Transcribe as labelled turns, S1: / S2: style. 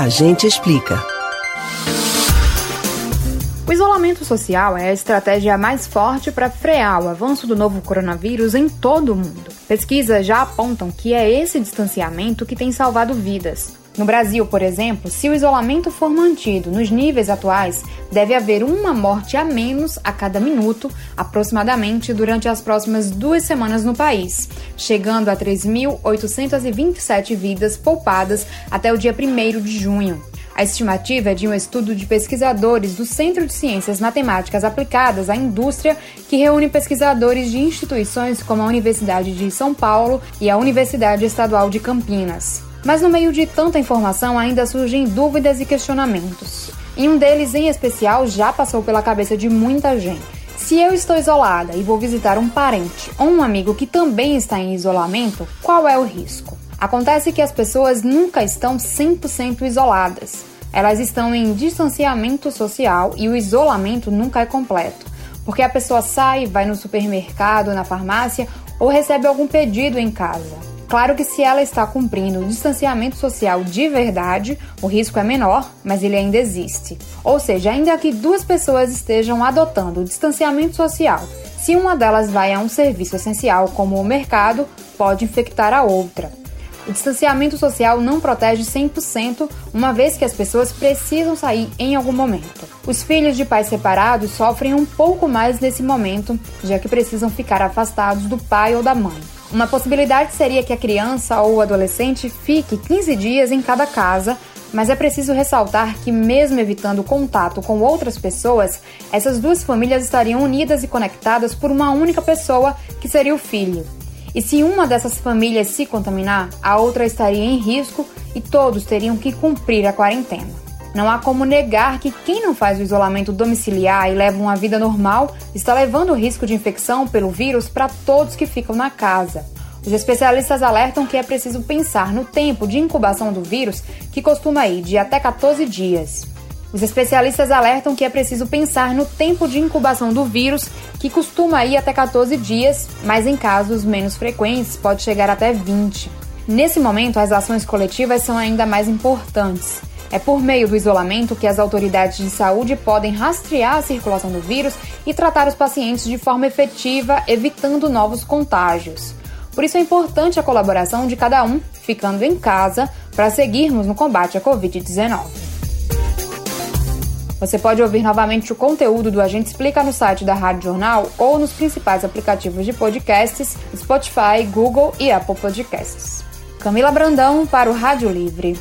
S1: A gente explica.
S2: O isolamento social é a estratégia mais forte para frear o avanço do novo coronavírus em todo o mundo. Pesquisas já apontam que é esse distanciamento que tem salvado vidas. No Brasil, por exemplo, se o isolamento for mantido nos níveis atuais, deve haver uma morte a menos a cada minuto, aproximadamente, durante as próximas duas semanas no país, chegando a 3.827 vidas poupadas até o dia 1 de junho. A estimativa é de um estudo de pesquisadores do Centro de Ciências Matemáticas Aplicadas à Indústria, que reúne pesquisadores de instituições como a Universidade de São Paulo e a Universidade Estadual de Campinas. Mas no meio de tanta informação ainda surgem dúvidas e questionamentos. E um deles em especial já passou pela cabeça de muita gente. Se eu estou isolada e vou visitar um parente ou um amigo que também está em isolamento, qual é o risco? Acontece que as pessoas nunca estão 100% isoladas. Elas estão em distanciamento social e o isolamento nunca é completo, porque a pessoa sai, vai no supermercado, na farmácia ou recebe algum pedido em casa. Claro que se ela está cumprindo o distanciamento social de verdade, o risco é menor, mas ele ainda existe. Ou seja, ainda que duas pessoas estejam adotando o distanciamento social, se uma delas vai a um serviço essencial, como o mercado, pode infectar a outra. O distanciamento social não protege 100%, uma vez que as pessoas precisam sair em algum momento. Os filhos de pais separados sofrem um pouco mais nesse momento, já que precisam ficar afastados do pai ou da mãe. Uma possibilidade seria que a criança ou o adolescente fique 15 dias em cada casa, mas é preciso ressaltar que, mesmo evitando contato com outras pessoas, essas duas famílias estariam unidas e conectadas por uma única pessoa, que seria o filho. E se uma dessas famílias se contaminar, a outra estaria em risco e todos teriam que cumprir a quarentena. Não há como negar que quem não faz o isolamento domiciliar e leva uma vida normal está levando o risco de infecção pelo vírus para todos que ficam na casa. Os especialistas alertam que é preciso pensar no tempo de incubação do vírus, que costuma ir de até 14 dias. Os especialistas alertam que é preciso pensar no tempo de incubação do vírus, que costuma ir até 14 dias, mas em casos menos frequentes pode chegar até 20. Nesse momento, as ações coletivas são ainda mais importantes. É por meio do isolamento que as autoridades de saúde podem rastrear a circulação do vírus e tratar os pacientes de forma efetiva, evitando novos contágios. Por isso é importante a colaboração de cada um, ficando em casa, para seguirmos no combate à Covid-19. Você pode ouvir novamente o conteúdo do Agente Explica no site da Rádio Jornal ou nos principais aplicativos de podcasts, Spotify, Google e Apple Podcasts. Camila Brandão para o Rádio Livre.